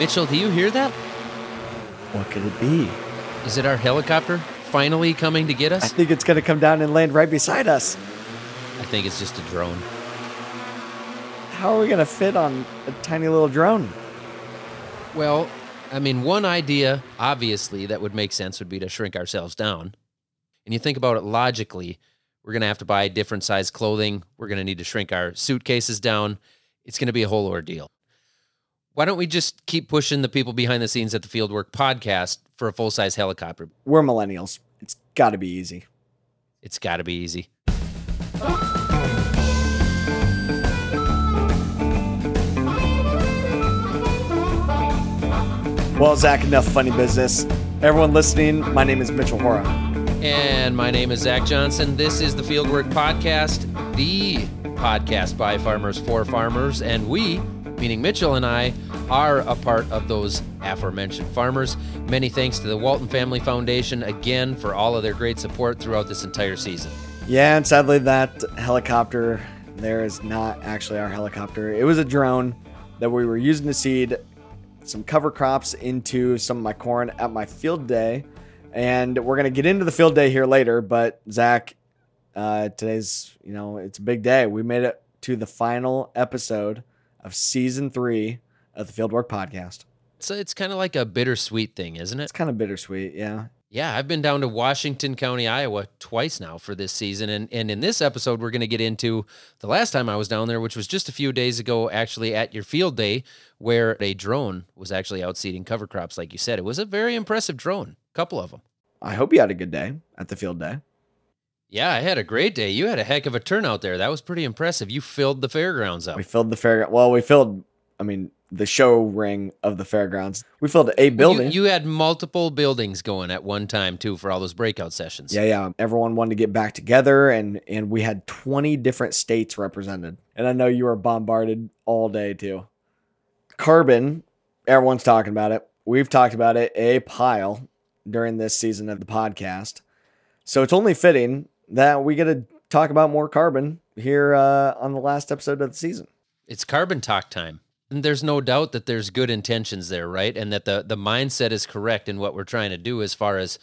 Mitchell, do you hear that? What could it be? Is it our helicopter finally coming to get us? I think it's going to come down and land right beside us. I think it's just a drone. How are we going to fit on a tiny little drone? Well, I mean, one idea, obviously, that would make sense would be to shrink ourselves down. And you think about it logically, we're going to have to buy different size clothing. We're going to need to shrink our suitcases down. It's going to be a whole ordeal. Why don't we just keep pushing the people behind the scenes at the Fieldwork podcast for a full size helicopter? We're millennials. It's got to be easy. It's got to be easy. Well, Zach, enough funny business. Everyone listening, my name is Mitchell Hora. And my name is Zach Johnson. This is the Fieldwork Podcast, the podcast by farmers for farmers. And we, meaning Mitchell and I, are a part of those aforementioned farmers. Many thanks to the Walton Family Foundation again for all of their great support throughout this entire season. Yeah, and sadly, that helicopter there is not actually our helicopter. It was a drone that we were using to seed some cover crops into some of my corn at my field day. And we're going to get into the field day here later. But, Zach, uh, today's, you know, it's a big day. We made it to the final episode of season three of the Fieldwork podcast. So it's kind of like a bittersweet thing, isn't it? It's kind of bittersweet. Yeah. Yeah, I've been down to Washington County, Iowa twice now for this season. And, and in this episode, we're going to get into the last time I was down there, which was just a few days ago, actually at your field day, where a drone was actually out seeding cover crops, like you said. It was a very impressive drone, a couple of them. I hope you had a good day at the field day. Yeah, I had a great day. You had a heck of a turnout there. That was pretty impressive. You filled the fairgrounds up. We filled the fair. Well, we filled. I mean, the show ring of the fairgrounds. We filled a building. You, you had multiple buildings going at one time too for all those breakout sessions. yeah, yeah. Everyone wanted to get back together, and and we had twenty different states represented. And I know you were bombarded all day too. Carbon. Everyone's talking about it. We've talked about it a pile during this season of the podcast. So it's only fitting that we get to talk about more carbon here uh, on the last episode of the season. It's carbon talk time. And there's no doubt that there's good intentions there, right? And that the the mindset is correct in what we're trying to do as far as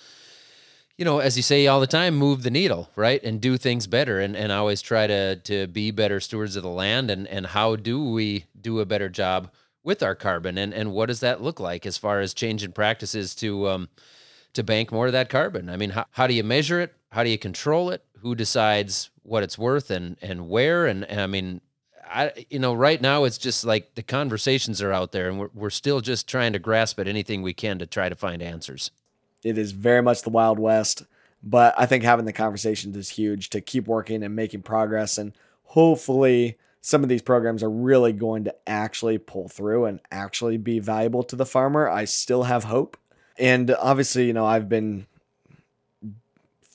you know, as you say all the time, move the needle, right? And do things better and, and always try to to be better stewards of the land and, and how do we do a better job with our carbon and, and what does that look like as far as changing practices to um to bank more of that carbon? I mean, how, how do you measure it? How do you control it? Who decides what it's worth and and where? And, and I mean, I you know, right now it's just like the conversations are out there and we're we're still just trying to grasp at anything we can to try to find answers. It is very much the Wild West, but I think having the conversations is huge to keep working and making progress. And hopefully, some of these programs are really going to actually pull through and actually be valuable to the farmer. I still have hope. And obviously, you know, I've been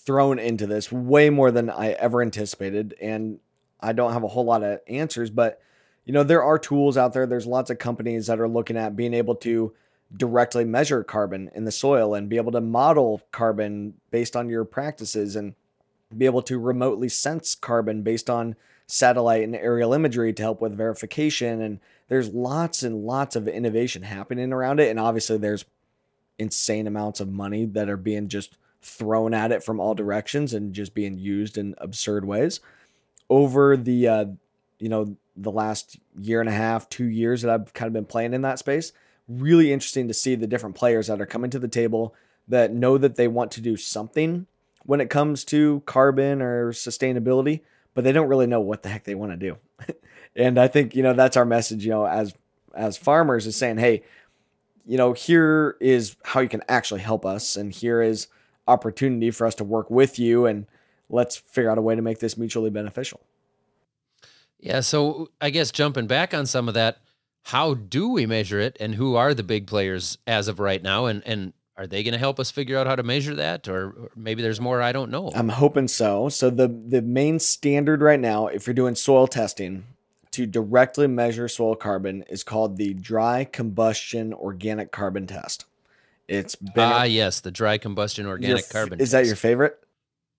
thrown into this way more than I ever anticipated. And I don't have a whole lot of answers, but, you know, there are tools out there. There's lots of companies that are looking at being able to directly measure carbon in the soil and be able to model carbon based on your practices and be able to remotely sense carbon based on satellite and aerial imagery to help with verification and there's lots and lots of innovation happening around it and obviously there's insane amounts of money that are being just thrown at it from all directions and just being used in absurd ways over the uh, you know the last year and a half two years that i've kind of been playing in that space really interesting to see the different players that are coming to the table that know that they want to do something when it comes to carbon or sustainability, but they don't really know what the heck they want to do. and I think, you know, that's our message, you know, as as farmers is saying, hey, you know, here is how you can actually help us and here is opportunity for us to work with you and let's figure out a way to make this mutually beneficial. Yeah, so I guess jumping back on some of that, how do we measure it and who are the big players as of right now and and are they going to help us figure out how to measure that or, maybe there's more I don't know. I'm hoping so. So the the main standard right now if you're doing soil testing to directly measure soil carbon is called the dry combustion organic carbon test. It's been Ah, yes, the dry combustion organic f- carbon. Is that your favorite?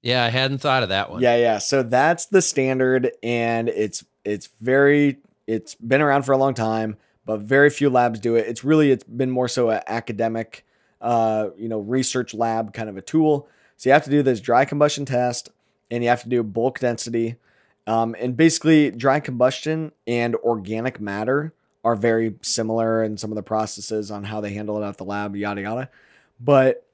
Yeah, I hadn't thought of that one. Yeah, yeah. So that's the standard and it's it's very it's been around for a long time, but very few labs do it. It's really it's been more so an academic, uh, you know, research lab kind of a tool. So you have to do this dry combustion test, and you have to do bulk density, um, and basically dry combustion and organic matter are very similar in some of the processes on how they handle it at the lab, yada yada. But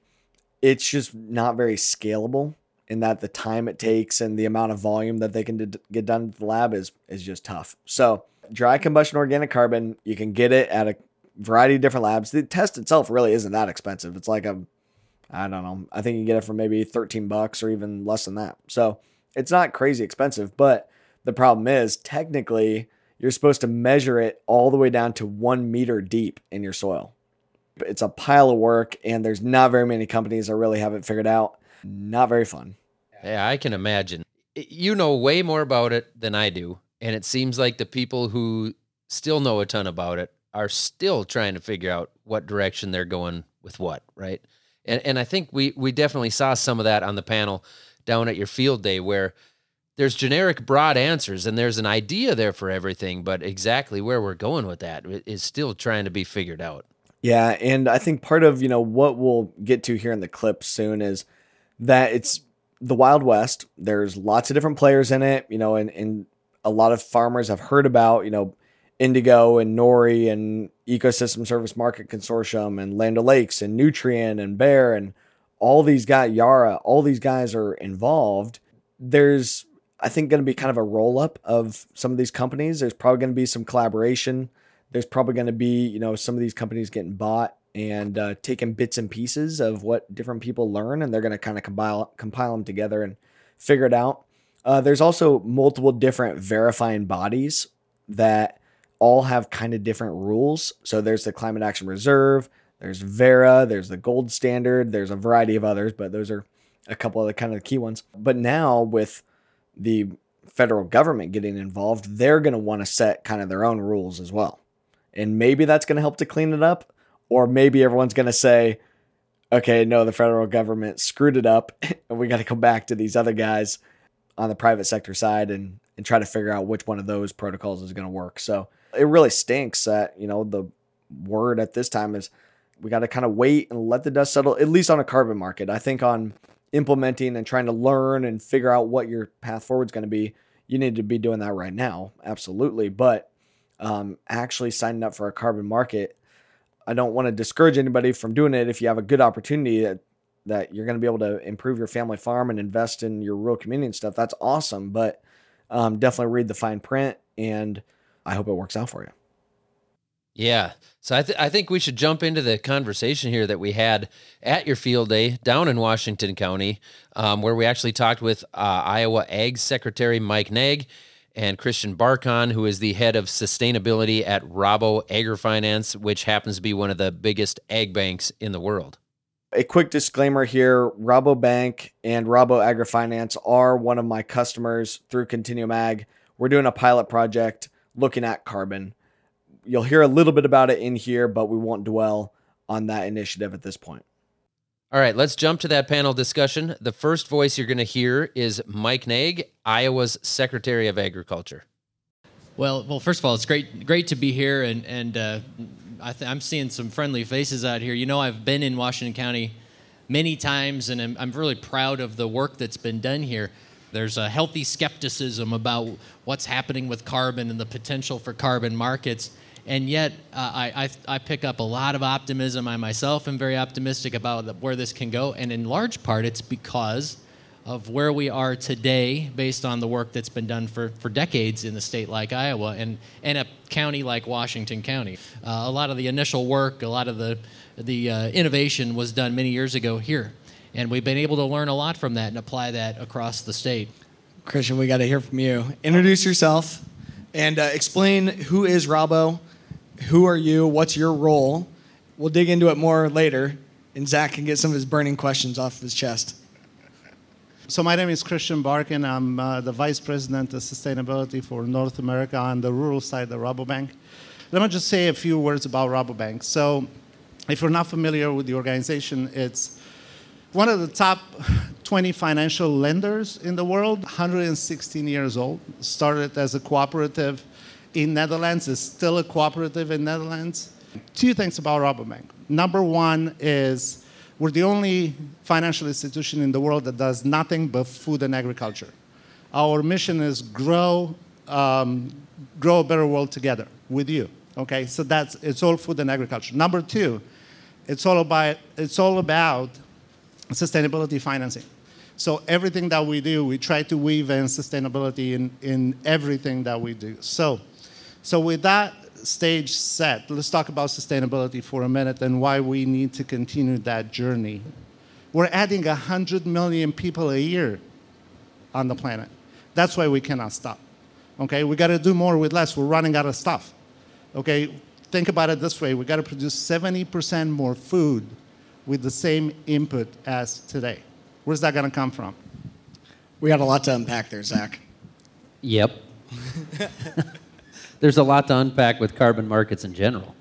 it's just not very scalable in that the time it takes and the amount of volume that they can d- get done at the lab is is just tough. So dry combustion organic carbon, you can get it at a variety of different labs. The test itself really isn't that expensive. It's like a I don't know. I think you get it for maybe 13 bucks or even less than that. So it's not crazy expensive, but the problem is technically you're supposed to measure it all the way down to one meter deep in your soil. It's a pile of work, and there's not very many companies that really have it figured out. Not very fun. Yeah, I can imagine. You know way more about it than I do. And it seems like the people who still know a ton about it are still trying to figure out what direction they're going with what, right? And and I think we we definitely saw some of that on the panel down at your field day where there's generic broad answers and there's an idea there for everything, but exactly where we're going with that is still trying to be figured out. Yeah, and I think part of, you know, what we'll get to here in the clip soon is that it's the Wild West. There's lots of different players in it, you know, and, and a lot of farmers have heard about, you know, Indigo and Nori and Ecosystem Service Market Consortium and Land O'Lakes and Nutrien and Bayer and all these guys, Yara, all these guys are involved. There's I think, going to be kind of a roll up of some of these companies. There's probably going to be some collaboration. There's probably going to be, you know, some of these companies getting bought and uh, taking bits and pieces of what different people learn, and they're going to kind of compile compile them together and figure it out. Uh, there's also multiple different verifying bodies that all have kind of different rules. So there's the Climate Action Reserve, there's Verra, there's the Gold Standard, there's a variety of others, but those are a couple of the kind of the key ones. But now with the federal government getting involved, they're going to want to set kind of their own rules as well. And maybe that's going to help to clean it up. Or maybe everyone's going to say, okay, no, the federal government screwed it up and we got to come back to these other guys on the private sector side and, and try to figure out which one of those protocols is going to work. So it really stinks that, you know, the word at this time is we got to kind of wait and let the dust settle, at least on a carbon market. I think on implementing and trying to learn and figure out what your path forward is going to be, you need to be doing that right now. Absolutely. But um, actually signing up for a carbon market, I don't want to discourage anybody from doing it if you have a good opportunity that, that you're going to be able to improve your family farm and invest in your rural community and stuff. That's awesome. But um, definitely read the fine print and I hope it works out for you. Yeah. So I, th- I think we should jump into the conversation here that we had at your field day down in Washington County, um, where we actually talked with uh, Iowa Ag Secretary Mike Naig and Christian Barkan, who is the head of sustainability at Rabo AgriFinance, which happens to be one of the biggest ag banks in the world. A quick disclaimer here Rabobank and Rabo AgriFinance are one of my customers through Continuum Ag. We're doing a pilot project looking at carbon you'll hear a little bit about it in here, but we won't dwell on that initiative at this point. All right, let's jump to that panel discussion. The first voice you're going to hear is Mike Naig, Iowa's Secretary of Agriculture. Well, well, first of all, it's great great to be here, and and uh, I am seeing some friendly faces out here. You know, I've been in Washington County many times, and I'm, I'm really proud of the work that's been done here. There's a healthy skepticism about what's happening with carbon and the potential for carbon markets and yet uh, I, I, I, pick up a lot of optimism. I myself am very optimistic about where this can go, and in large part, it's because of where we are today based on the work that's been done for, for decades in a state like Iowa and, and a county like Washington County. Uh, a lot of the initial work, a lot of the, the uh, innovation was done many years ago here. And we've been able to learn a lot from that and apply that across the state. Christian, we got to hear from you. Introduce yourself and uh, explain who is Rabo who are you? What's your role? We'll dig into it more later, and Zach can get some of his burning questions off of his chest. So my name is Christian Barkin. I'm uh, the Vice President of Sustainability for North America on the rural side of Rabobank. Let me just say a few words about Rabobank. So if you're not familiar with the organization, it's one of the top 20 financial lenders in the world, 116 years old, started as a cooperative in Netherlands. It's still a cooperative in Netherlands. Two things about Rabobank. Number one is we're the only financial institution in the world that does nothing but food and agriculture. Our mission is grow, um, grow a better world together with you. Okay, so that's it's all food and agriculture. Number two, it's all about it's all about sustainability financing. So everything that we do, we try to weave in sustainability in, in everything that we do. So, so with that stage set, let's talk about sustainability for a minute and why we need to continue that journey. We're adding 100 million people a year on the planet. That's why we cannot stop. Okay, we got to do more with less. We're running out of stuff. Okay, think about it this way we got to produce 70% more food with the same input as today. Where's that going to come from? We got a lot to unpack there, Zach. Yep. There's a lot to unpack with carbon markets in general.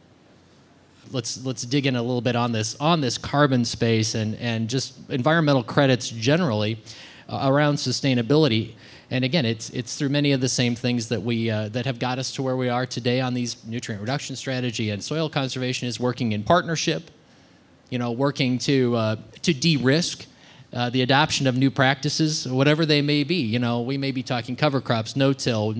Let's let's dig in a little bit on this on this carbon space and and just environmental credits generally uh, around sustainability. And again, it's it's through many of the same things that we uh, that have got us to where we are today on these nutrient reduction strategy and soil conservation is working in partnership. You know, working to uh, to de-risk uh, the adoption of new practices, whatever they may be. You know, we may be talking cover crops, no-till,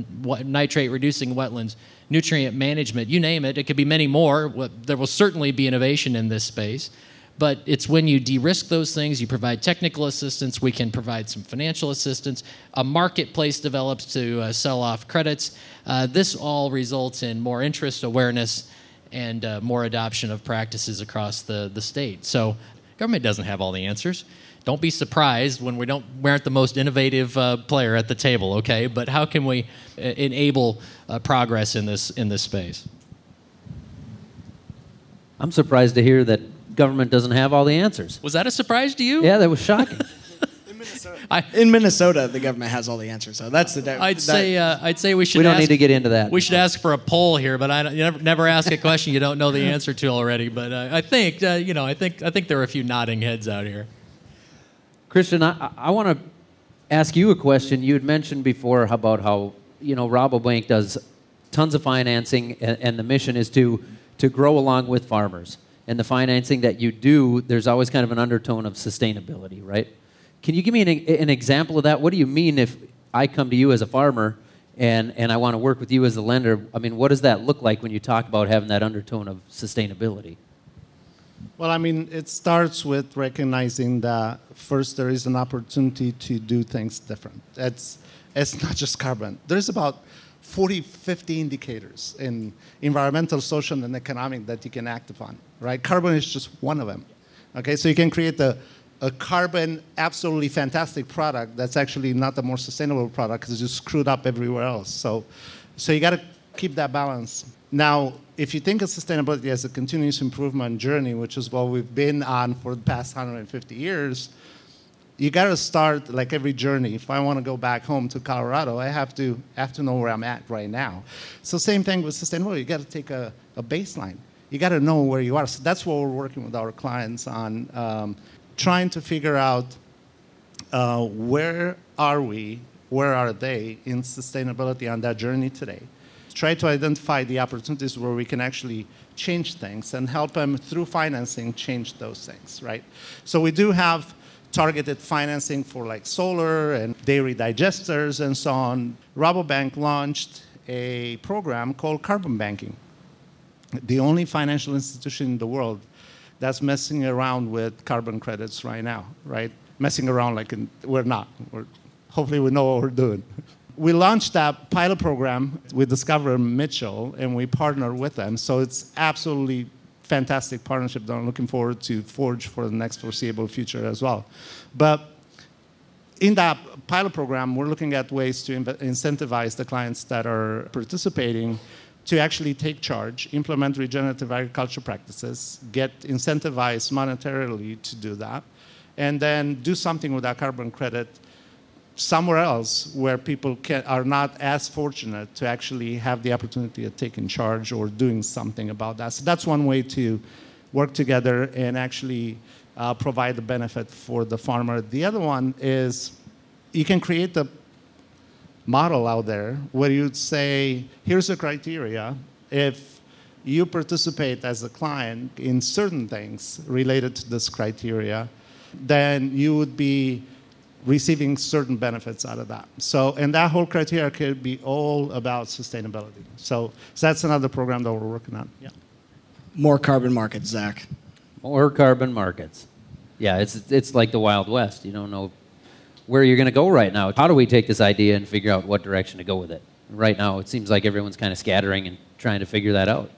nitrate reducing wetlands, nutrient management, you name it. It could be many more. There will certainly be innovation in this space. But it's when you de-risk those things, you provide technical assistance, we can provide some financial assistance, a marketplace develops to uh, sell off credits. Uh, this all results in more interest, awareness, and uh, more adoption of practices across the, the state. So government doesn't have all the answers don't be surprised when we don't we aren't the most innovative uh, player at the table okay but how can we uh, enable uh, progress in this in this space i'm surprised to hear that government doesn't have all the answers was that a surprise to you yeah that was shocking I, in Minnesota, the government has all the answers. So that's the. I'd that, say. Uh, I'd say we should. We don't ask, need to get into that. We should ask for a poll here, but I you never, never ask a question you don't know the answer to already. But uh, I think uh, you know. I think I think there are a few nodding heads out here. Christian, I, I want to ask you a question. You had mentioned before about how you know Rabobank does tons of financing, and, and, the mission is to to grow along with farmers. And the financing that you do, there's always kind of an undertone of sustainability, right? Can you give me an, an example of that? What do you mean if I come to you as a farmer and and I want to work with you as a lender? I mean, what does that look like when you talk about having that undertone of sustainability? Well, I mean, it starts with recognizing that first there is an opportunity to do things different. It's, it's not just carbon. There's about 40, 50 indicators in environmental, social, and economic that you can act upon, right? Carbon is just one of them. Okay, so you can create a, a carbon absolutely fantastic product that's actually not the more sustainable product because it's just screwed up everywhere else. So, so you got to keep that balance. Now, if you think of sustainability as a continuous improvement journey, which is what we've been on for the past 150 years, you got to start like every journey. If I want to go back home to Colorado, I have to have to know where I'm at right now. So same thing with sustainability. You got to take a, a baseline. You got to know where you are. So that's what we're working with our clients on, um, trying to figure out uh, where are we, where are they in sustainability on that journey today try to identify the opportunities where we can actually change things and help them through financing change those things, right? So we do have targeted financing for like solar and dairy digesters and so on. Rabobank launched a program called Carbon Banking, the only financial institution in the world that's messing around with carbon credits right now, right? Messing around like in, we're not. We're, hopefully, we know what we're doing. we launched that pilot program with Discover Mitchell, and we partnered with them. So it's absolutely fantastic partnership that I'm looking forward to forge for the next foreseeable future as well. But in that pilot program, we're looking at ways to incentivize the clients that are participating to actually take charge, implement regenerative agriculture practices, get incentivized monetarily to do that, and then do something with that carbon credit somewhere else where people can, are not as fortunate to actually have the opportunity of taking charge or doing something about that. So that's one way to work together and actually uh, provide the benefit for the farmer. The other one is you can create the model out there where you'd say, here's the criteria. If you participate as a client in certain things related to this criteria, then you would be receiving certain benefits out of that. So, and that whole criteria could be all about sustainability. So, so that's another program that we're working on. Yeah. More carbon markets, Zach. More carbon markets. Yeah, it's it's like the Wild West. You don't know where you're going to go right now. How do we take this idea and figure out what direction to go with it? Right now, it seems like everyone's kind of scattering and trying to figure that out.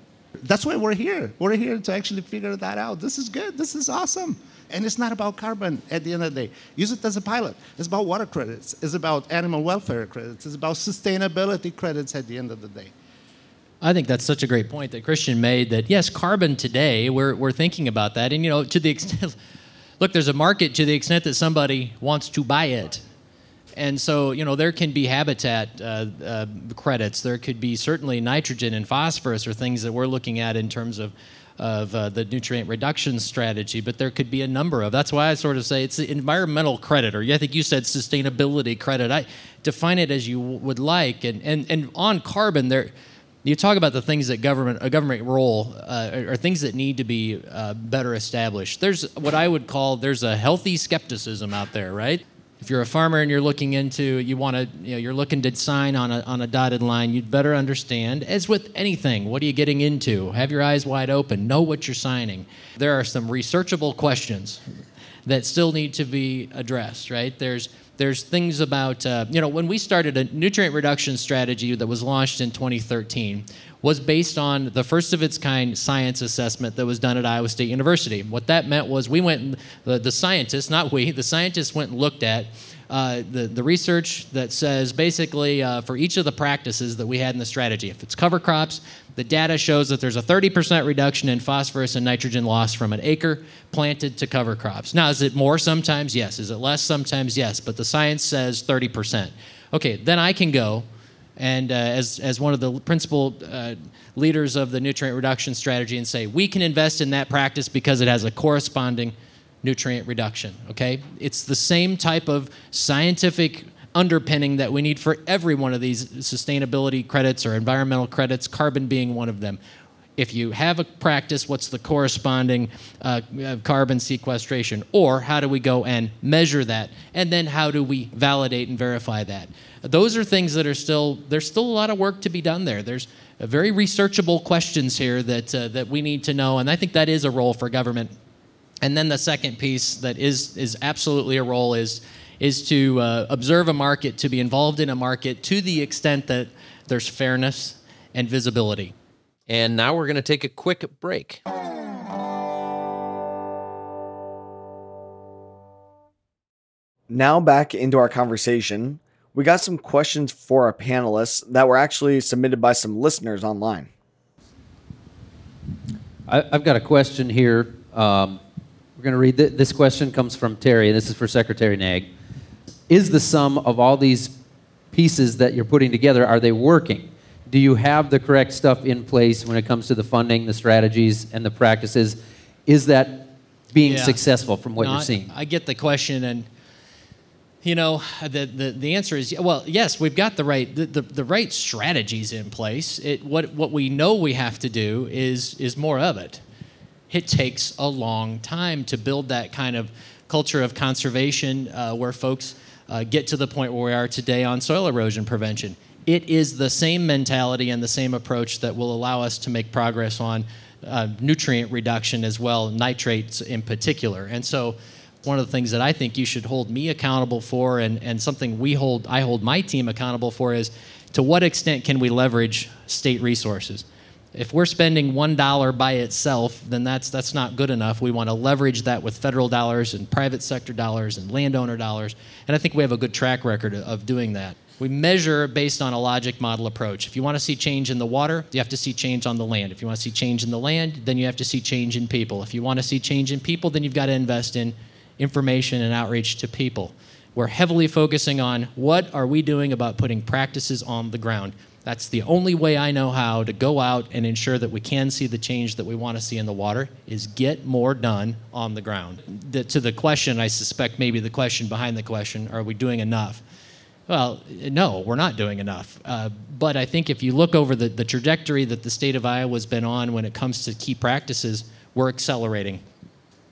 That's why we're here. We're here to actually figure that out. This is good. This is awesome. And it's not about carbon at the end of the day. Use it as a pilot. It's about water credits. It's about animal welfare credits. It's about sustainability credits at the end of the day. I think that's such a great point that Christian made that yes, carbon today, we're, we're thinking about that. And, you know, to the extent, look, there's a market to the extent that somebody wants to buy it. And so, you know, there can be habitat uh, uh, credits. There could be certainly nitrogen and phosphorus or things that we're looking at in terms of, of uh, the nutrient reduction strategy, but there could be a number of. That's why I sort of say it's the environmental credit, or I think you said sustainability credit. I define it as you would like. And, and, and on carbon, there you talk about the things that government a government role uh, are, things that need to be uh, better established. There's what I would call there's a healthy skepticism out there, right? If you're a farmer and you're looking into you want to you know you're looking to sign on a on a dotted line, you'd better understand. As with anything, what are you getting into? Have your eyes wide open. Know what you're signing. There are some researchable questions that still need to be addressed, right? There's there's things about, uh, you know, when we started a nutrient reduction strategy that was launched in 2013 was based on the first of its kind science assessment that was done at Iowa State University. What that meant was we went, the, the scientists, not we, the scientists went and looked at uh, the, the research that says basically uh, for each of the practices that we had in the strategy, if it's cover crops, the data shows that there's a 30% reduction in phosphorus and nitrogen loss from an acre planted to cover crops. Now, is it more sometimes? Yes. Is it less sometimes? Yes. But the science says 30%. Okay, then I can go and uh, as, as one of the principal uh, leaders of the nutrient reduction strategy and say, we can invest in that practice because it has a corresponding nutrient reduction. Okay? It's the same type of scientific underpinning that we need for every one of these sustainability credits or environmental credits, carbon being one of them. If you have a practice, what's the corresponding uh, uh carbon sequestration? Or how do we go and measure that? And then how do we validate and verify that? Those are things that are still, there's still a lot of work to be done there. There's very researchable questions here that, uh, that we need to know, and I think that is a role for government and then the second piece that is is absolutely a role is is to uh, observe a market, to be involved in a market to the extent that there's fairness and visibility. And now we're going to take a quick break. Now back into our conversation. We got some questions for our panelists that were actually submitted by some listeners online. I, have got a question here. Um, we're going to read th- this question comes from Terry, and this is for Secretary Naig. Is the sum of all these pieces that you're putting together are they working? Do you have the correct stuff in place when it comes to the funding, the strategies, and the practices? Is that being yeah. successful from what no, you're seeing? I, I get the question, and you know the, the, the answer is well yes we've got the right the, the, the, right strategies in place it, what, what we know we have to do is is more of it it takes a long time to build that kind of culture of conservation uh, where folks uh, get to the point where we are today on soil erosion prevention. It is the same mentality and the same approach that will allow us to make progress on uh, nutrient reduction as well, nitrates in particular. And so, one of the things that I think you should hold me accountable for, and, and something we hold, I hold my team accountable for, is to what extent can we leverage state resources? If we're spending one dollar by itself, then that's that's not good enough. We want to leverage that with federal dollars and private sector dollars and landowner dollars, and I think we have a good track record of doing that. We measure based on a logic model approach. If you want to see change in the water, you have to see change on the land. If you want to see change in the land, then you have to see change in people. If you want to see change in people, then you've got to invest in information and outreach to people. We're heavily focusing on what are we doing about putting practices on the ground. That's the only way I know how to go out and ensure that we can see the change that we want to see in the water is get more done on the ground. The, to the question, I suspect maybe the question behind the question, are we doing enough? Well, no, we're not doing enough. Uh, but I think if you look over the, the trajectory that the state of Iowa has been on when it comes to key practices, we're accelerating.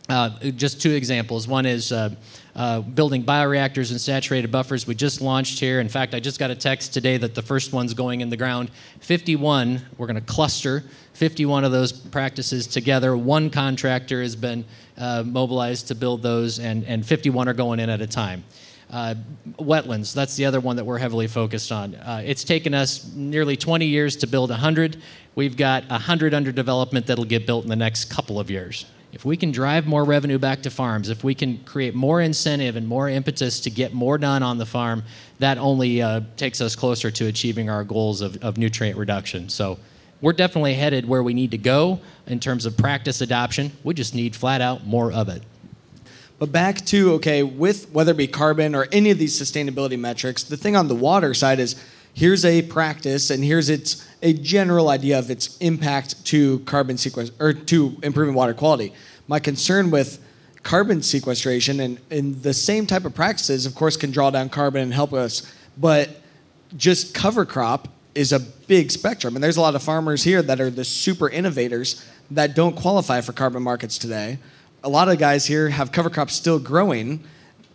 Uh, just two examples. One is uh, uh, building bioreactors and saturated buffers. We just launched here. In fact, I just got a text today that the first one's going in the ground. 51, we're going to cluster 51 of those practices together. One contractor has been uh, mobilized to build those, and, and 51 are going in at a time. Uh, wetlands, that's the other one that we're heavily focused on. Uh, it's taken us nearly 20 years to build 100. We've got 100 under development that'll get built in the next couple of years. If we can drive more revenue back to farms, if we can create more incentive and more impetus to get more done on the farm, that only uh, takes us closer to achieving our goals of, of nutrient reduction. So we're definitely headed where we need to go in terms of practice adoption. We just need flat out more of it. But back to okay, with whether it be carbon or any of these sustainability metrics, the thing on the water side is here's a practice and here's its a general idea of its impact to carbon sequence or to improving water quality. My concern with carbon sequestration and, and the same type of practices, of course, can draw down carbon and help us, but just cover crop is a big spectrum. And there's a lot of farmers here that are the super innovators that don't qualify for carbon markets today a lot of guys here have cover crops still growing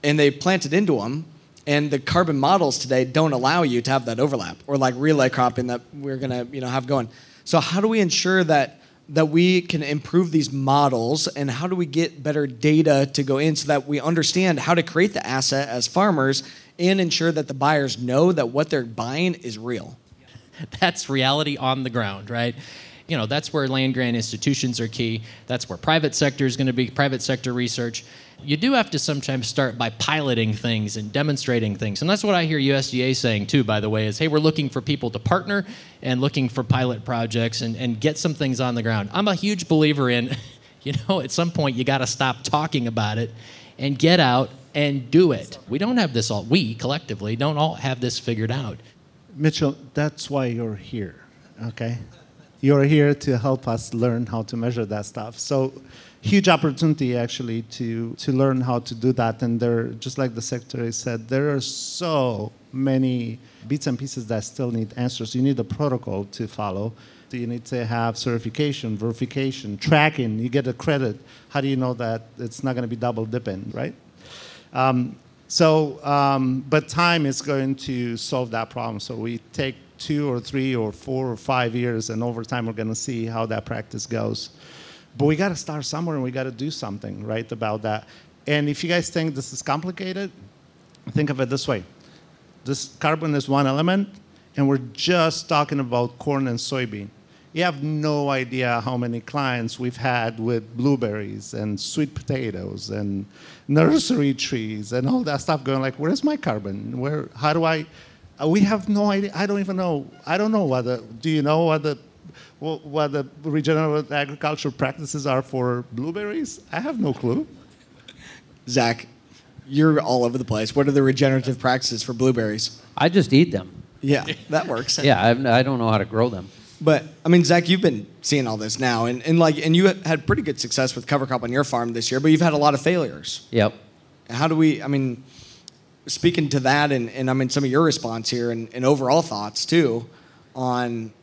and they planted into them and the carbon models today don't allow you to have that overlap or like relay cropping that we're to you know have going. So how do we ensure that that we can improve these models and how do we get better data to go in so that we understand how to create the asset as farmers and ensure that the buyers know that what they're buying is real? That's reality on the ground right you know, that's where land grant institutions are key. That's where private sector is going to be, private sector research. You do have to sometimes start by piloting things and demonstrating things. And that's what I hear USDA saying too, by the way, is hey, we're looking for people to partner and looking for pilot projects and, and get some things on the ground. I'm a huge believer in, you know, at some point you got to stop talking about it and get out and do it. We don't have this all, we collectively don't all have this figured out. Mitchell, that's why you're here, okay? You're here to help us learn how to measure that stuff. So huge opportunity actually to to learn how to do that. And there, just like the secretary said, there are so many bits and pieces that still need answers. You need a protocol to follow. You need to have certification, verification, tracking. You get a credit. How do you know that it's not going to be double dipping, right? Um, so, um, but time is going to solve that problem. So we take two or three or four or five years, and over time we're going to see how that practice goes. But we got to start somewhere, and we got to do something right about that. And if you guys think this is complicated, think of it this way: this carbon is one element, and we're just talking about corn and soybean. You have no idea how many clients we've had with blueberries and sweet potatoes and nursery trees and all that stuff going like, where's my carbon? Where, how do I, Uh, we have no idea. I don't even know. I don't know what the. Do you know what the what the regenerative agriculture practices are for blueberries? I have no clue. Zach, you're all over the place. What are the regenerative practices for blueberries? I just eat them. Yeah, that works. yeah, I've, I do not know how to grow them. But I mean, Zach, you've been seeing all this now, and, and like, and you had pretty good success with cover crop on your farm this year, but you've had a lot of failures. Yep. How do we? I mean, speaking to that and, and I mean some of your response here and, and overall thoughts too on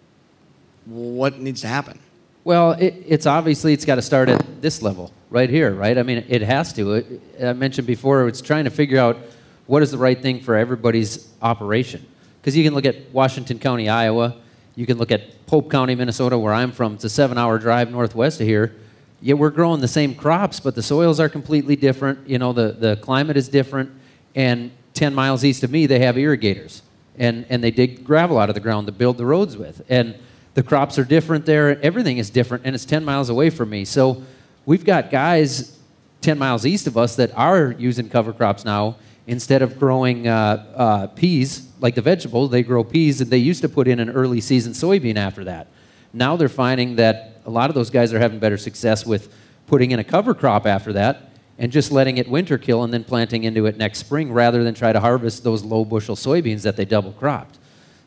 what needs to happen. Well, it, it's obviously it's got to start at this level right here, right? I mean, it has to. It, I mentioned before, it's trying to figure out what is the right thing for everybody's operation. Because you can look at Washington County, Iowa. You can look at Pope County, Minnesota, where I'm from. It's a seven-hour drive northwest of here. Yet we're growing the same crops, but the soils are completely different. You know, the, the climate is different. And 10 miles east of me, they have irrigators. And, and they dig gravel out of the ground to build the roads with. And the crops are different there. Everything is different. And it's 10 miles away from me. So we've got guys 10 miles east of us that are using cover crops now. Instead of growing uh, uh, peas, like the vegetables, they grow peas. And they used to put in an early season soybean after that. Now they're finding that a lot of those guys are having better success with putting in a cover crop after that and just letting it winter kill and then planting into it next spring rather than try to harvest those low bushel soybeans that they double cropped.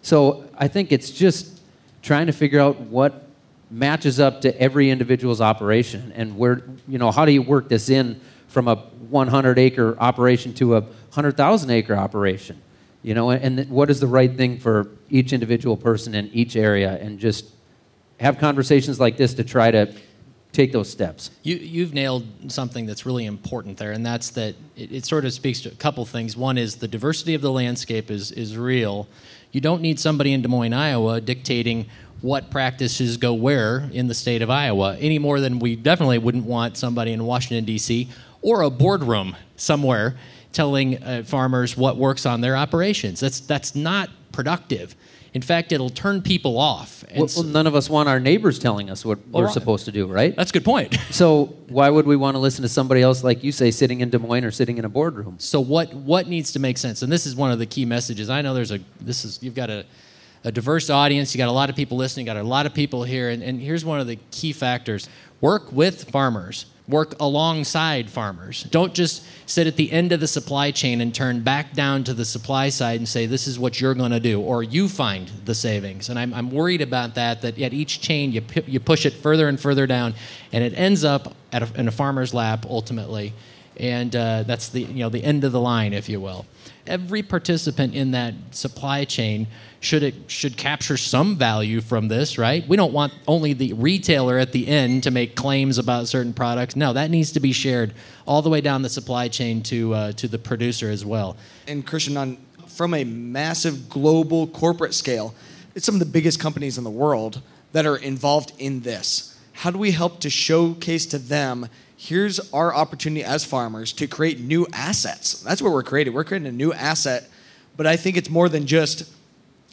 So I think it's just trying to figure out what matches up to every individual's operation and where, you know, how do you work this in from a 100 acre operation to a 100,000 acre operation? You know, and what is the right thing for each individual person in each area, and just have conversations like this to try to take those steps. You, you've nailed something that's really important there, and that's that it, it, sort of speaks to a couple things. One is the diversity of the landscape is, is real. You don't need somebody in Des Moines, Iowa dictating what practices go where in the state of Iowa any more than we definitely wouldn't want somebody in Washington, D.C. or a boardroom somewhere telling uh, farmers what works on their operations. That's, that's not productive. In fact, it'll turn people off. Well, well, none of us want our neighbors telling us what we're right. supposed to do, right? That's a good point. so why would we want to listen to somebody else, like you say, sitting in Des Moines or sitting in a boardroom? So what what needs to make sense? And this is one of the key messages. I know there's a this is you've got a a diverse audience. You got a lot of people listening. You got a lot of people here, and, and here's one of the key factors: work with farmers work alongside farmers. Don't just sit at the end of the supply chain and turn back down to the supply side and say, this is what you're going to do, or you find the savings. And I'm, I'm worried about that, that at each chain you, you push it further and further down, and it ends up at a, in a farmer's lap ultimately. And uh, that's the, you know, the end of the line, if you will. Every participant in that supply chain should it should capture some value from this, right? We don't want only the retailer at the end to make claims about certain products. No, that needs to be shared all the way down the supply chain to uh, to the producer as well. And Christian, on from a massive global corporate scale, it's some of the biggest companies in the world that are involved in this. How do we help to showcase to them? Here's our opportunity as farmers to create new assets. That's what we're creating. We're creating a new asset, but I think it's more than just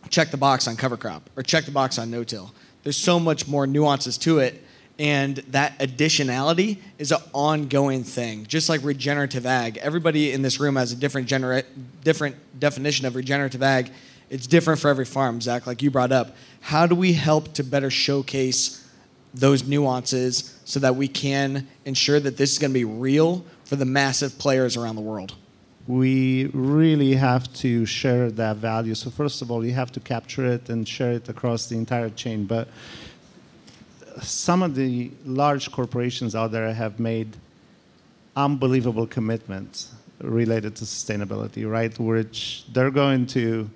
check the box on cover crop or check the box on no-till. There's so much more nuances to it, and that additionality is an ongoing thing. Just like regenerative ag, everybody in this room has a different genera- different definition of regenerative ag. It's different for every farm, Zach. Like you brought up, how do we help to better showcase those nuances so that we can ensure that this is going to be real for the massive players around the world? We really have to share that value. So first of all, you have to capture it and share it across the entire chain. But some of the large corporations out there have made unbelievable commitments related to sustainability, right? Which they're going to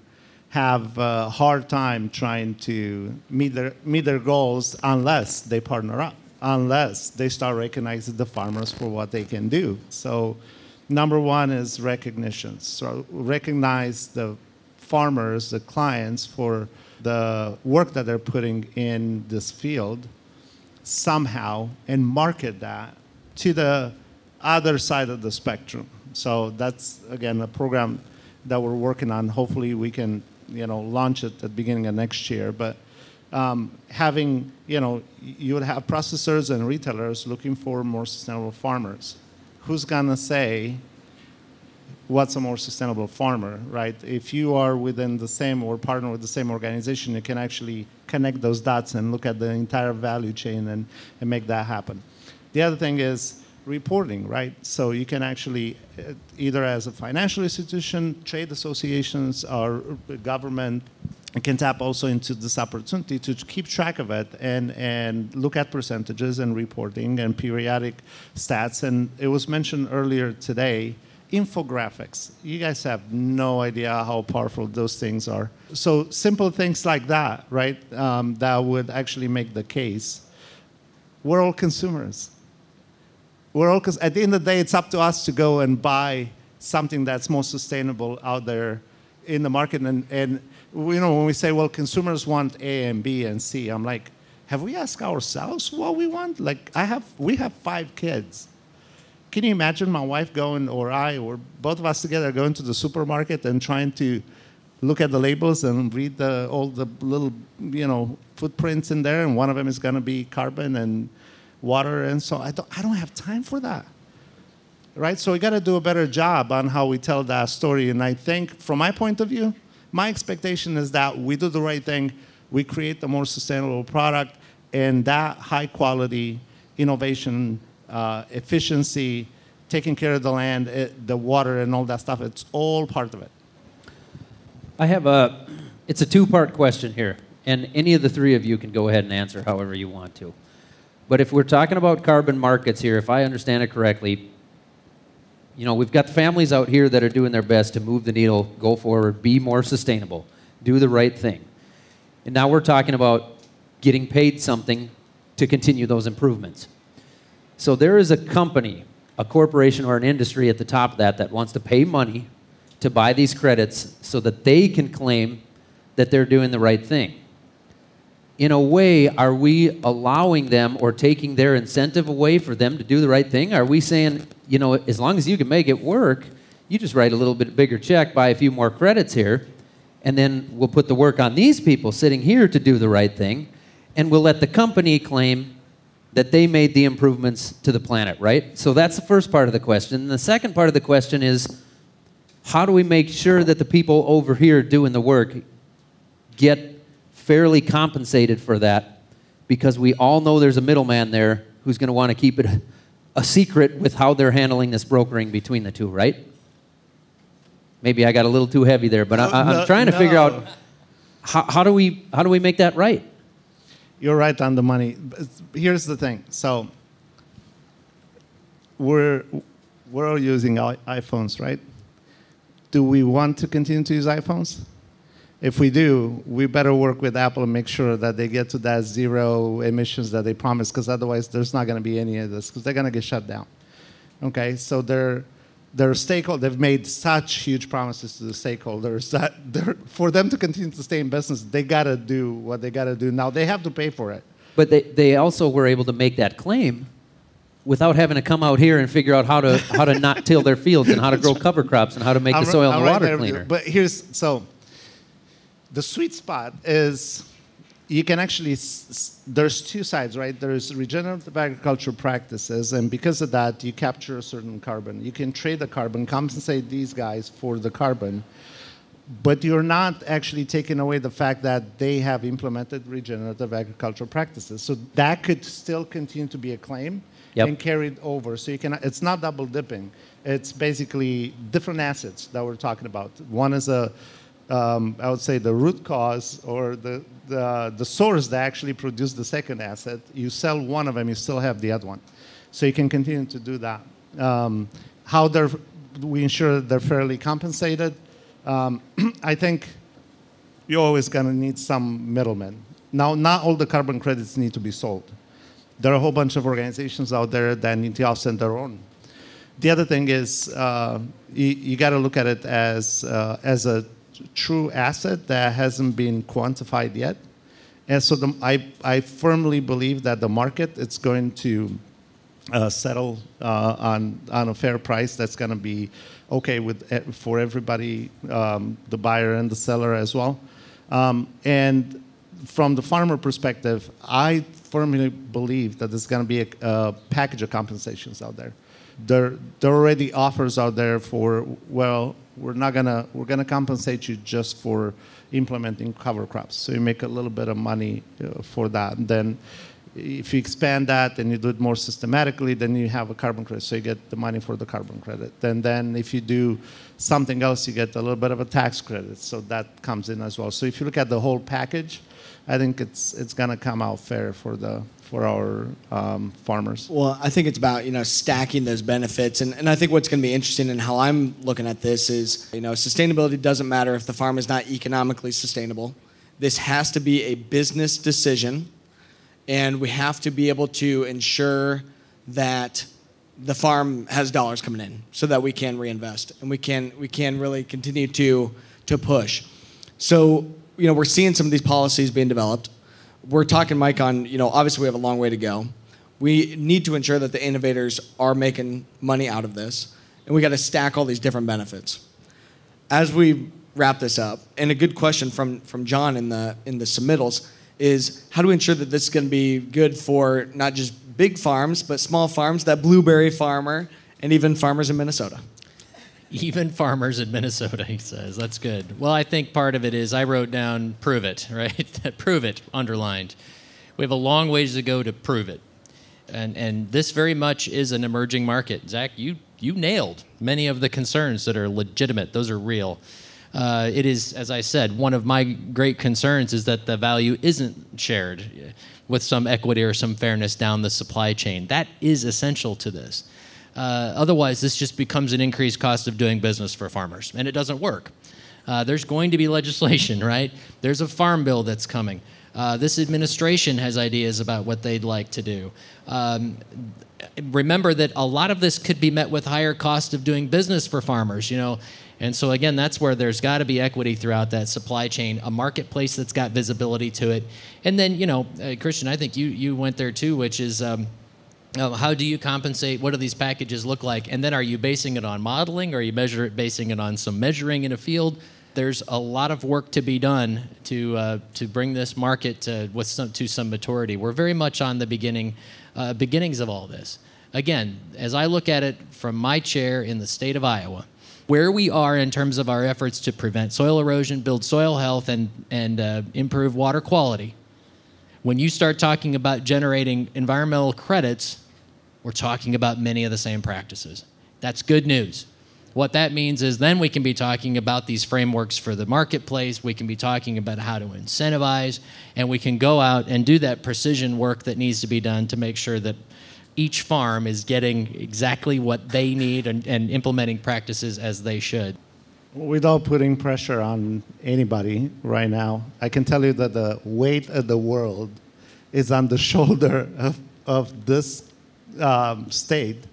have a hard time trying to meet their meet their goals unless they partner up, unless they start recognizing the farmers for what they can do. So Number one is recognition. So recognize the farmers, the clients, for the work that they're putting in this field somehow and market that to the other side of the spectrum. So that's again a program that we're working on. Hopefully we can you know launch it at the beginning of next year. But um, having you know you would have processors and retailers looking for more sustainable farmers who's going to say what's a more sustainable farmer, right? If you are within the same or partner with the same organization, you can actually connect those dots and look at the entire value chain and, and make that happen. The other thing is reporting, right? So you can actually, uh, either as a financial institution, trade associations, or government, can tap also into this opportunity to keep track of it and, and look at percentages and reporting and periodic stats. And it was mentioned earlier today, infographics. You guys have no idea how powerful those things are. So simple things like that, right, um, that would actually make the case. We're all consumers. We're all, at the end of the day, it's up to us to go and buy something that's more sustainable out there in the market. And, and you know, when we say, well, consumers want A and B and C, I'm like, have we asked ourselves what we want? Like, I have, we have five kids. Can you imagine my wife going, or I, or both of us together going to the supermarket and trying to look at the labels and read the, all the little, you know, footprints in there, and one of them is going to be carbon and water, and so I don't, I don't have time for that right? So we got to do a better job on how we tell that story. And I think, from my point of view, my expectation is that we do the right thing, we create a more sustainable product, and that high quality innovation, uh, efficiency, taking care of the land, it, eh, the water, and all that stuff, it's all part of it. I have a, it's a two part question here, and any of the three of you can go ahead and answer however you want to. But if we're talking about carbon markets here, if I understand it correctly, You know, we've got families out here that are doing their best to move the needle, go forward, be more sustainable, do the right thing. And now we're talking about getting paid something to continue those improvements. So there is a company, a corporation, or an industry at the top of that that wants to pay money to buy these credits so that they can claim that they're doing the right thing. In a way, are we allowing them or taking their incentive away for them to do the right thing? Are we saying, you know, as long as you can make it work, you just write a little bit bigger check, buy a few more credits here, and then we'll put the work on these people sitting here to do the right thing, and we'll let the company claim that they made the improvements to the planet, right? So that's the first part of the question. And the second part of the question is how do we make sure that the people over here doing the work get fairly compensated for that? Because we all know there's a middleman there who's going to want to keep it a secret with how they're handling this brokering between the two, right? Maybe I got a little too heavy there, but I, I'm No, trying to figure out how, how do we how do we make that right? You're right on the money. Here's the thing. So we're we're all using iPhones, right? Do we want to continue to use iPhones? If we do, we better work with Apple and make sure that they get to that zero emissions that they promised, because otherwise there's not going to be any of this, because they're going to get shut down. Okay, so they're they're stakeholders. They've made such huge promises to the stakeholders that they're, for them to continue to stay in business, they got to do what they got to do. Now they have to pay for it. But they, they also were able to make that claim without having to come out here and figure out how to how to not till their fields and how to grow cover crops and how to make I'm the soil I'm and right water there cleaner. But here's so the sweet spot is you can actually there's two sides, right? There's regenerative agriculture practices, and because of that, you capture a certain carbon. You can trade the carbon, compensate these guys for the carbon, but you're not actually taking away the fact that they have implemented regenerative agricultural practices. So that could still continue to be a claim Yep. and carried over. So you can it's not double dipping. It's basically different assets that we're talking about. One is a um, I would say the root cause or the, the the source that actually produced the second asset. You sell one of them, you still have the other one. So you can continue to do that. Um, how they're we ensure they're fairly compensated. Um, I think you're always going to need some middlemen. Now, not all the carbon credits need to be sold. There are a whole bunch of organizations out there that need to offset their own. The other thing is uh, you, you got to look at it as uh, as a true asset that hasn't been quantified yet. And so the, I, I firmly believe that the market it's going to uh, settle uh, on on a fair price that's going to be okay with e- for everybody, um, the buyer and the seller as well. Um, and from the farmer perspective, I firmly believe that there's going to be a, a package of compensations out there. There, there are already offers out there for well, we're not gonna we're gonna compensate you just for implementing cover crops, so you make a little bit of money uh, for that. And then if you expand that and you do it more systematically, then you have a carbon credit, so you get the money for the carbon credit. And then if you do something else, you get a little bit of a tax credit, so that comes in as well. So if you look at the whole package, I think it's it's gonna come out fair for the for our um, farmers. Well, I think it's about you know stacking those benefits, and, and I think what's going to be interesting in how I'm looking at this is you know sustainability doesn't matter if the farm is not economically sustainable. This has to be a business decision, and we have to be able to ensure that the farm has dollars coming in so that we can reinvest and we can we can really continue to to push. So you know we're seeing some of these policies being developed. We're talking, Mike, on you know obviously we have a long way to go. We need to ensure that the innovators are making money out of this, and we got to stack all these different benefits. As we wrap this up, and a good question from from John in the in the submittals is how do we ensure that this is going to be good for not just big farms but small farms, that blueberry farmer, and even farmers in Minnesota. Even farmers in Minnesota, he says. That's good. Well, I think part of it is I wrote down prove it, right? prove it, underlined. We have a long ways to go to prove it. And, and this very much is an emerging market. Zach, you, you nailed many of the concerns that are legitimate, those are real. Uh, it is, as I said, one of my great concerns is that the value isn't shared with some equity or some fairness down the supply chain. That is essential to this. Uh, otherwise, this just becomes an increased cost of doing business for farmers, and it doesn't work. Uh, there's going to be legislation, right? There's a farm bill that's coming. Uh, this administration has ideas about what they'd like to do. Um, remember that a lot of this could be met with higher cost of doing business for farmers, you know. And so again, that's where there's got to be equity throughout that supply chain, a marketplace that's got visibility to it, and then you know, uh, Christian, I think you you went there too, which is. Um, uh, how do you compensate? What do these packages look like? And then are you basing it on modeling? Or are you measure it, basing it on some measuring in a field? There's a lot of work to be done to uh, to bring this market to with some, to some maturity. We're very much on the beginning uh, beginnings of all this. Again, as I look at it from my chair in the state of Iowa, where we are in terms of our efforts to prevent soil erosion, build soil health, and and uh, improve water quality. When you start talking about generating environmental credits we're talking about many of the same practices. That's good news. What that means is then we can be talking about these frameworks for the marketplace. We can be talking about how to incentivize, and we can go out and do that precision work that needs to be done to make sure that each farm is getting exactly what they need and, and implementing practices as they should. Without putting pressure on anybody right now, I can tell you that the weight of the world is on the shoulder of, of this um, state,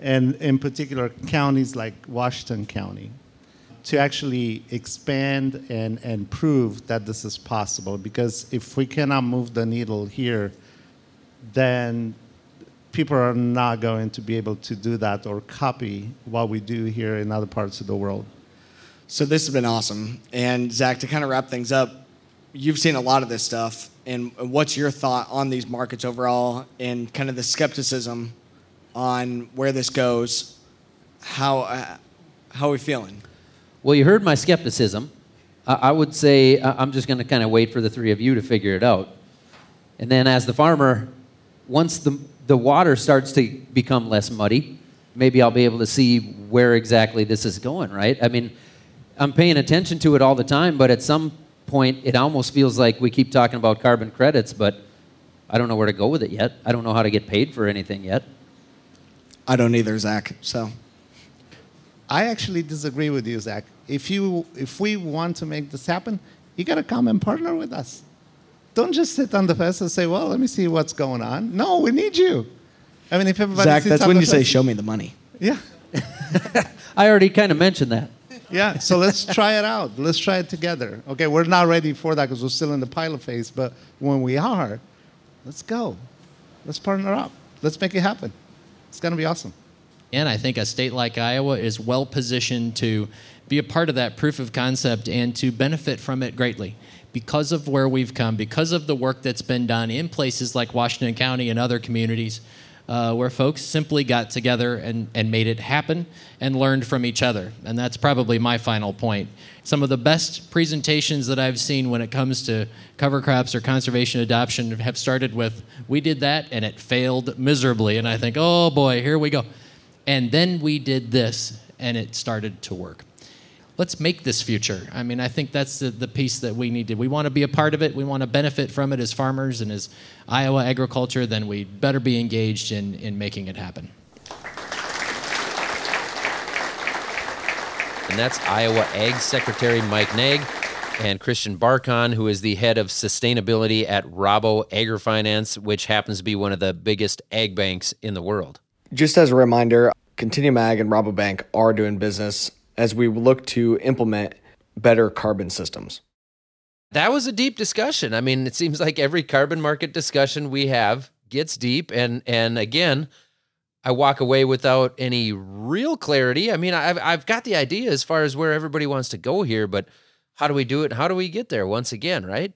and in particular counties like Washington County, to actually expand and, and prove that this is possible. Because if we cannot move the needle here, then people are not going to be able to do that or copy what we do here in other parts of the world. So this has been awesome. And Zach, to kind of wrap things up, you've seen a lot of this stuff and what's your thought on these markets overall and kind of the skepticism on where this goes? How uh, how are we feeling? Well you heard my skepticism. I, I would say i'm just going to kind of wait for the three of you to figure it out. And then as the farmer once the, the water starts to become less muddy maybe i'll be able to see where exactly this is going right? I mean i'm paying attention to it all the time but at some point, it almost feels like we keep talking about carbon credits, but I don't know where to go with it yet. I don't know how to get paid for anything yet. I don't either, Zach. So, I actually disagree with you, Zach. If you if we want to make this happen, you got to come and partner with us. Don't just sit on the fence and say, "Well, let me see what's going on." No, we need you. I mean, if everybody Zach, that's when you fence, say, "Show me the money." Yeah. I already kind of mentioned that yeah, so let's try it out. Let's try it together. Okay, we're not ready for that because we're still in the pilot phase, but when we are, let's go. Let's partner up. Let's make it happen. It's going to be awesome. And I think a state like Iowa is well positioned to be a part of that proof of concept and to benefit from it greatly because of where we've come, because of the work that's been done in places like Washington County and other communities uh, where folks simply got together and, and made it happen and learned from each other. And that's probably my final point. Some of the best presentations that I've seen when it comes to cover crops or conservation adoption have started with, we did that and it failed miserably. And I think, oh boy, here we go. And then we did this and it started to work let's make this future. I mean, I think that's the, the piece that we need to. We want to be a part of it. We want to benefit from it as farmers and as Iowa agriculture. Then we better be engaged in, in making it happen. And that's Iowa Ag Secretary Mike Naig and Christian Barkon, who is the head of sustainability at Rabo AgriFinance, which happens to be one of the biggest ag banks in the world. Just as a reminder, Continuum Ag and Rabobank are doing business as we look to implement better carbon systems. That was a deep discussion. I mean, it seems like every carbon market discussion we have gets deep and and again, I walk away without any real clarity. I mean, I've I've got the idea as far as where everybody wants to go here, but how do we do it? How do we get there once again, right?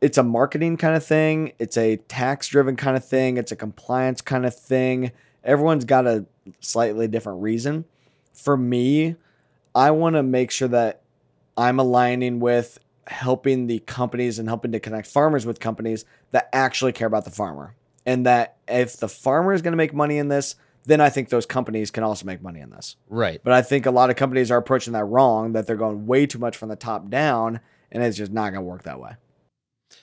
It's a marketing kind of thing, it's a tax driven kind of thing, it's a compliance kind of thing. Everyone's got a slightly different reason. For me, I want to make sure that I'm aligning with helping the companies and helping to connect farmers with companies that actually care about the farmer. And that if the farmer is going to make money in this, then I think those companies can also make money in this. Right. But I think a lot of companies are approaching that wrong, that they're going way too much from the top down, and it's just not going to work that way.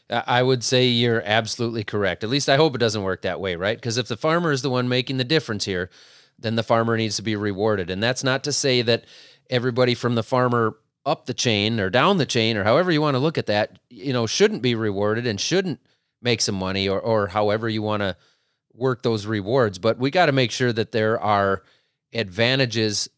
I would say you're absolutely correct. At least I hope it doesn't work that way, right? Because if the farmer is the one making the difference here, then the farmer needs to be rewarded. And that's not to say that everybody from the farmer up the chain or down the chain or however you want to look at that, you know, shouldn't be rewarded and shouldn't make some money or or however you want to work those rewards. But we got to make sure that there are advantages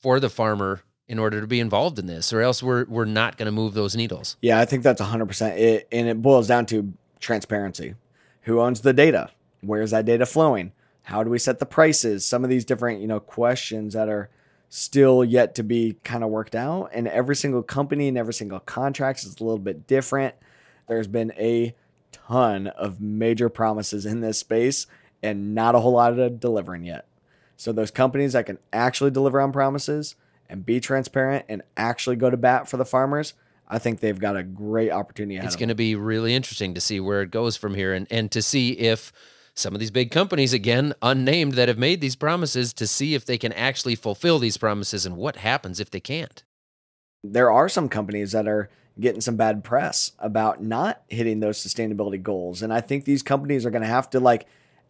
for the farmer in order to be involved in this, or else we're we're not going to move those needles. Yeah, I think that's 100%. It, and it boils down to transparency. Who owns the data? Where's that data flowing? How do we set the prices? Some of these different, you know, questions that are still yet to be kind of worked out. And every single company and every single contract is a little bit different. There's been a ton of major promises in this space and not a whole lot of delivering yet. So those companies that can actually deliver on promises and be transparent and actually go to bat for the farmers, I think they've got a great opportunity ahead It's going to be really interesting to see where it goes from here and and to see if some of these big companies again unnamed that have made these promises to see if they can actually fulfill these promises and what happens if they can't. there are some companies that are getting some bad press about not hitting those sustainability goals and i think these companies are going to have to like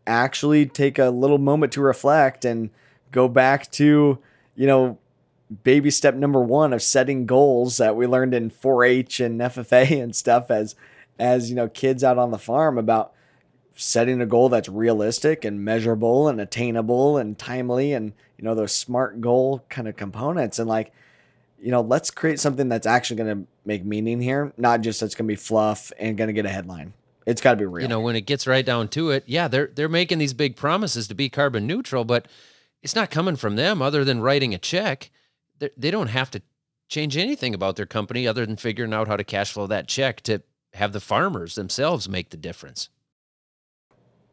actually take a little moment to reflect and go back to you know baby step number one of setting goals that we learned in 4-h and ffa and stuff as as you know kids out on the farm about setting a goal that's realistic and measurable and attainable and timely and you know those smart goal kind of components and like you know, let's create something that's actually going to make meaning here, not just that's going to be fluff and going to get a headline. It's got to be real. You know, when it gets right down to it, yeah, they're they're making these big promises to be carbon neutral, but it's not coming from them other than writing a check. They're, they don't have to change anything about their company other than figuring out how to cash flow that check to have the farmers themselves make the difference.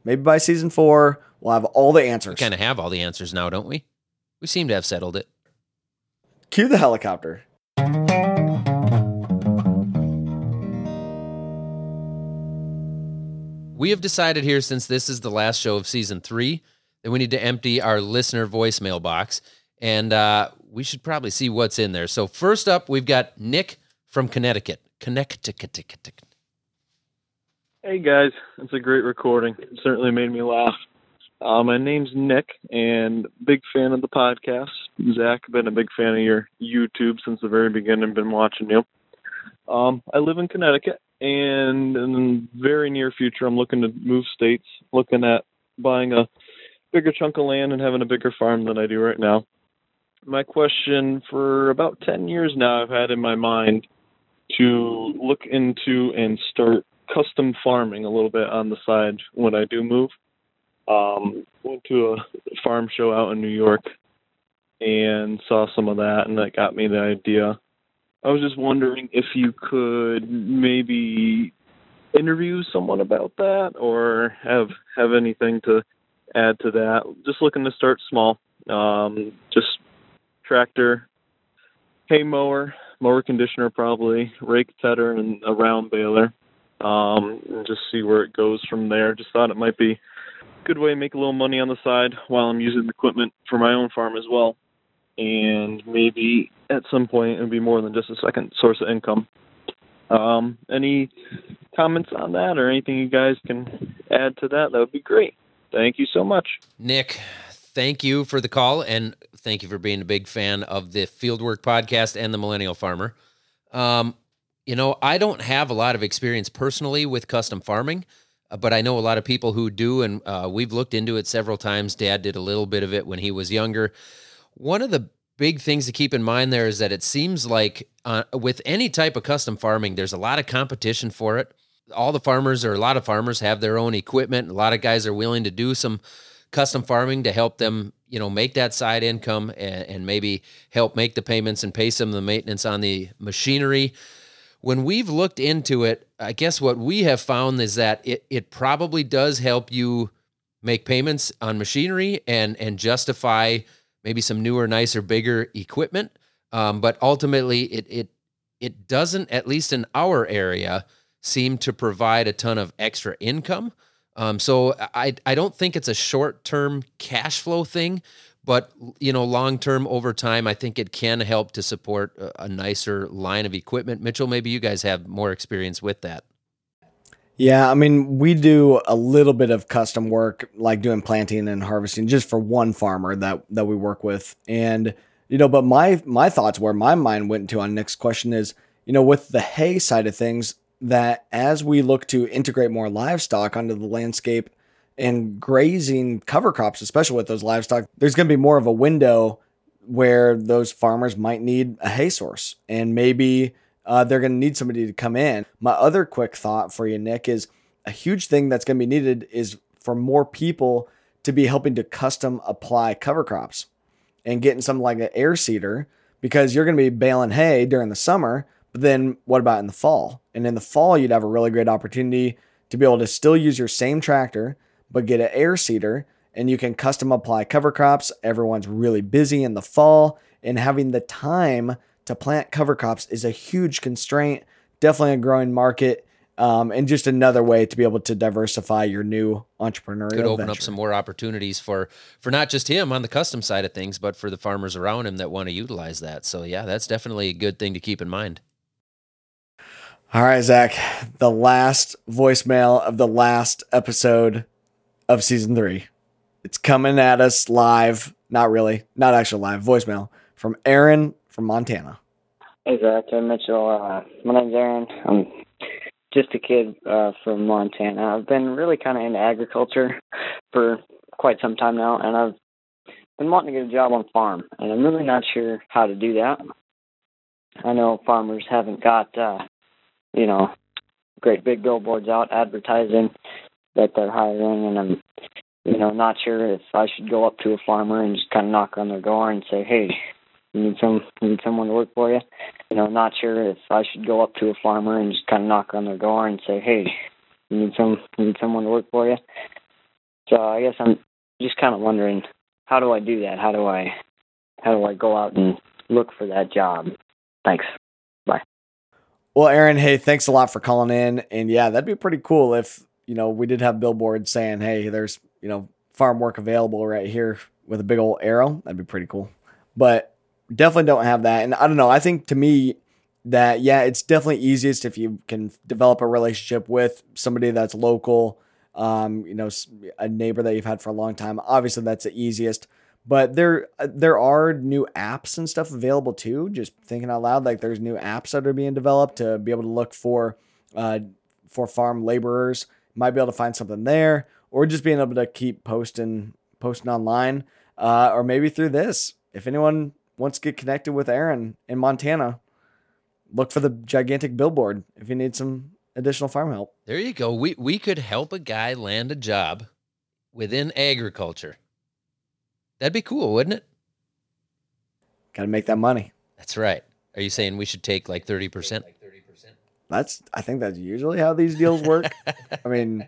Maybe by season four, we'll have all the answers. We kind of have all the answers now, don't we? We seem to have settled it. Cue the helicopter. We have decided here, since this is the last show of season three, that we need to empty our listener voicemail box, and uh, we should probably see what's in there. So first up, we've got Nick from Connecticut. Connecticut. Hey guys, it's a great recording. It certainly made me laugh. Uh, my name's Nick, and big fan of the podcast. Zach, been a big fan of your YouTube since the very beginning. Been watching you. Um, I live in Connecticut, and in the very near future, I'm looking to move states. Looking at buying a bigger chunk of land and having a bigger farm than I do right now. My question for about 10 years now, I've had in my mind to look into and start custom farming a little bit on the side when I do move. Um, went to a farm show out in New York and saw some of that, and that got me the idea. I was just wondering if you could maybe interview someone about that, or have have anything to add to that. Just looking to start small. Um, just tractor, hay mower, mower conditioner probably, rake tedder, and a round baler um, and just see where it goes from there. Just thought it might be a good way to make a little money on the side while I'm using the equipment for my own farm as well. And maybe at some point it'll be more than just a second source of income. Um, any comments on that or anything you guys can add to that? That would be great. Thank you so much. Nick, thank you for the call and thank you for being a big fan of the Fieldwork podcast and the Millennial Farmer. Um, you know, I don't have a lot of experience personally with custom farming, uh, but I know a lot of people who do, and uh, we've looked into it several times. Dad did a little bit of it when he was younger. One of the big things to keep in mind there is that it seems like uh, with any type of custom farming, there's a lot of competition for it. All the farmers or a lot of farmers have their own equipment. A lot of guys are willing to do some custom farming to help them, you know, make that side income and, and maybe help make the payments and pay some of the maintenance on the machinery. When we've looked into it, I guess what we have found is that it, it probably does help you make payments on machinery and and justify maybe some newer, nicer, bigger equipment. Um, but ultimately, it it it doesn't, at least in our area, seem to provide a ton of extra income. Um, so I I don't think it's a short term cash flow thing, but you know, long term over time, I think it can help to support a, nicer line of equipment. Mitchell, maybe you guys have more experience with that. Yeah, I mean, we do a little bit of custom work, like doing planting and harvesting, just for one farmer that that we work with. And you know, but my my thoughts, where my mind went to on next question is, you know, with the hay side of things, that as we look to integrate more livestock onto the landscape and grazing cover crops, especially with those livestock, there's going to be more of a window where those farmers might need a hay source, and maybe uh, they're going to need somebody to come in. My other quick thought for you, Nick, is a huge thing that's going to be needed is for more people to be helping to custom apply cover crops and getting something like an air seeder because you're going to be baling hay during the summer. But then what about in the fall? And in the fall, you'd have a really great opportunity to be able to still use your same tractor, but get an air seeder and you can custom apply cover crops. Everyone's really busy in the fall and having the time to plant cover crops is a huge constraint, definitely a growing market. Um, and just another way to be able to diversify your new entrepreneurial Could open venture. up some more opportunities for for not just him on the custom side of things, but for the farmers around him that want to utilize that. So yeah, that's definitely a good thing to keep in mind. All right, Zach, the last voicemail of the last episode of season three. It's coming at us live. Not really, not actually live. Voicemail from Aaron from Montana. Hey Zach, Mitchell. Uh, my name's Aaron. I'm just a kid uh, from Montana. I've been really kind of into agriculture for quite some time now, and I've been wanting to get a job on a farm, and I'm really not sure how to do that. I know farmers haven't got, uh, you know, great big billboards out advertising that they're hiring, and I'm, you know, not sure if I should go up to a farmer and just kind of knock on their door and say, hey, you need some you need someone to work for you. You know, not sure if I should go up to a farmer and just kind of knock on their door and say, "Hey, you need some you need someone to work for you." So I guess I'm just kind of wondering, how do I do that? How do I how do I go out and look for that job? Thanks. Bye. Well, Aaron, hey, thanks a lot for calling in. And yeah, that'd be pretty cool if, you know, we did have billboards saying, hey, there's, you know, farm work available right here with a big old arrow. That'd be pretty cool. But definitely don't have that. And I don't know. I think to me that yeah, it's definitely easiest if you can develop a relationship with somebody that's local, um, you know, a neighbor that you've had for a long time. Obviously, that's the easiest. But there there are new apps and stuff available too. Just thinking out loud, like there's new apps that are being developed to be able to look for uh, for farm laborers. Might be able to find something there, or just being able to keep posting posting online, uh, or maybe through this. If anyone wants to get connected with Aaron in Montana, look for the gigantic billboard if you need some additional farm help. There you go. We we could help a guy land a job within agriculture. That'd be cool, wouldn't it? Got to make that money. That's right. Are you saying we should take like 30%? That's I think that's usually how these deals work. I mean,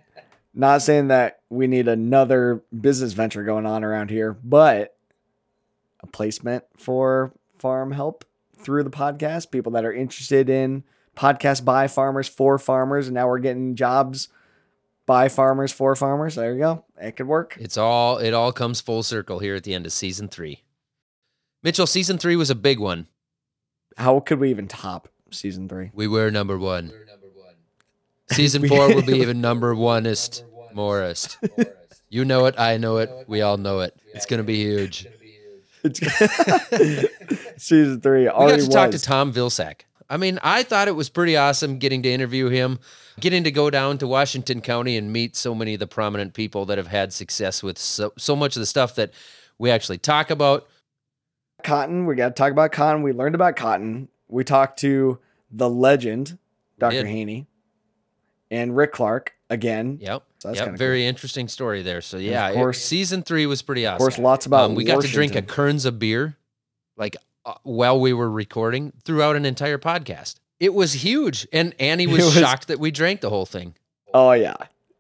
not saying that we need another business venture going on around here, but a placement for farm help through the podcast, people that are interested in podcast by farmers for farmers, and now we're getting jobs by farmers for farmers. There you go. It could work. It's all it all comes full circle here at the end of season 3. Mitchell, season 3 was a big one. How could we even top season 3? We were number 1. Season 4 will be even number oneest, morest. You know it, I know it, we all know it. It's going to be huge. season 3 We already got to talk to. Tom Vilsack. I mean, I thought it was pretty awesome getting to interview him, getting to go down to Washington County and meet so many of the prominent people that have had success with so, so much of the stuff that we actually talk about. cotton. We got to talk about cotton. We learned about cotton. We talked to the legend, Dr. Haney, and Rick Clark again. Yep. So that's yep. Very interesting story there. So yeah, of it- course- season three was pretty awesome. Of course, lots about Um, we got to drink a. Kearns of beer, like uh, while we were recording throughout an entire podcast. It was huge, and Annie was, was- shocked that we drank the whole thing. Oh yeah.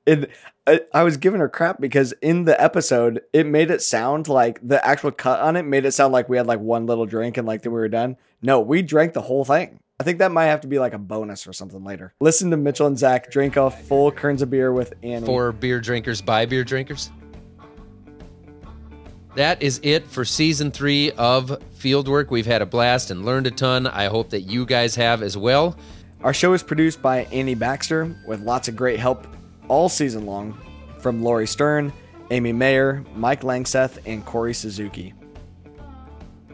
It, I, I was giving her crap because in the episode it made it sound like the actual cut on it made it sound like we had like one little drink and like that we were done. No, we drank the whole thing. I think that might have to be like a bonus or something later. Listen to Mitchell and Zach drink a full Kearns of beer with Annie. for beer drinkers by beer drinkers. That is it for season three of Fieldwork. We've had a blast and learned a ton. I hope that you guys have as well. Our show is produced by Annie Baxter with lots of great help all season long from Lori Stern, Amy Mayer, Mike Langseth, and Corey Suzuki.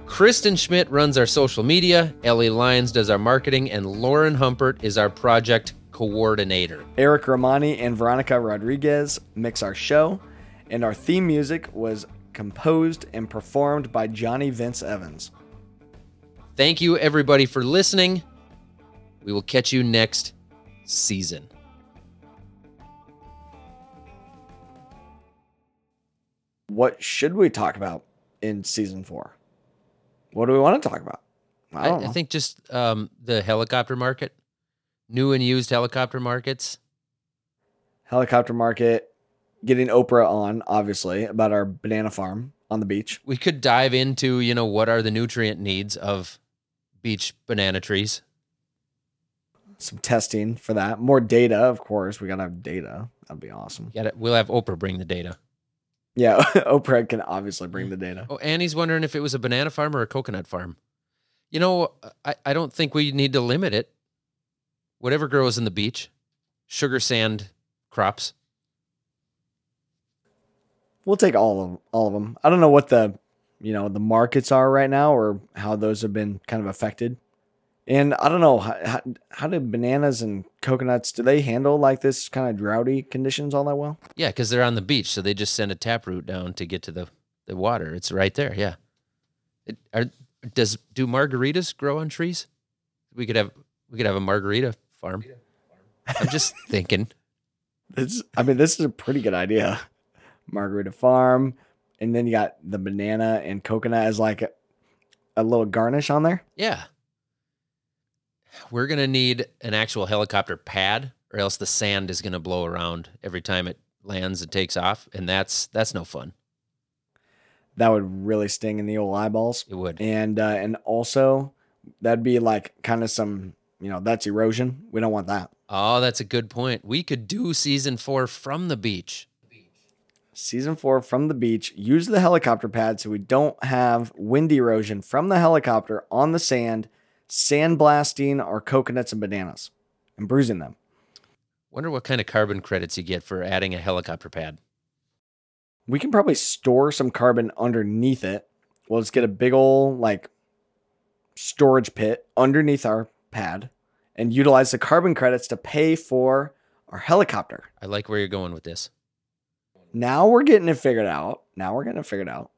Kristen Schmidt runs our social media, Ellie Lyons does our marketing, and Lauren Humpert is our project coordinator. Eric Romani and Veronica Rodriguez mix our show, and our theme music was composed and performed by Johnny Vince Evans. Thank you, everybody, for listening. We will catch you next season. What should we talk about in season four? What do we want to talk about? I I. I think just um, the helicopter market, new and used helicopter markets. helicopter market, getting Oprah on, obviously, about our banana farm on the beach. We could dive into, you know, what are the nutrient needs of beach banana trees. Some testing for that. More data, of course. We gotta have data. That'd be awesome. It? We'll have Oprah bring the data. Yeah, Oprah can obviously bring the data. Oh, Annie's wondering if it was a banana farm or a coconut farm. You know, I, I don't think we need to limit it. Whatever grows in the beach, sugar sand crops. We'll take all of all of them. I don't know what the, you know, the markets are right now or how those have been kind of affected. And I don't know how, how, do bananas and coconuts do they handle like this kind of droughty conditions all that well? Yeah, because they're on the beach, so they just send a tap root down to get to the, the water. It's right there. Yeah. It, are, does do margaritas grow on trees? We could have we could have a margarita farm. I'm just thinking. It's, I mean, this is a pretty good idea. Margarita Farm, and then you got the banana and coconut as like a, a little garnish on there. Yeah. We're gonna need an actual helicopter pad, or else the sand is gonna blow around every time it lands and takes off, and that's that's no fun. That would really sting in the old eyeballs. It would. And uh, and also that'd be like kind of some you know that's erosion. We don't want that. Oh, that's a good point. We could do season four from the beach. Season four from the beach. Use the helicopter pad so we don't have wind erosion from the helicopter on the sand, sandblasting our coconuts and bananas and bruising them. Wonder what kind of carbon credits you get for adding a helicopter pad. we can probably store some carbon underneath it. We'll just get a big old like storage pit underneath our pad and utilize the carbon credits to pay for our helicopter. I like where you're going with this. Now we're getting it figured out. Now we're getting it figured out.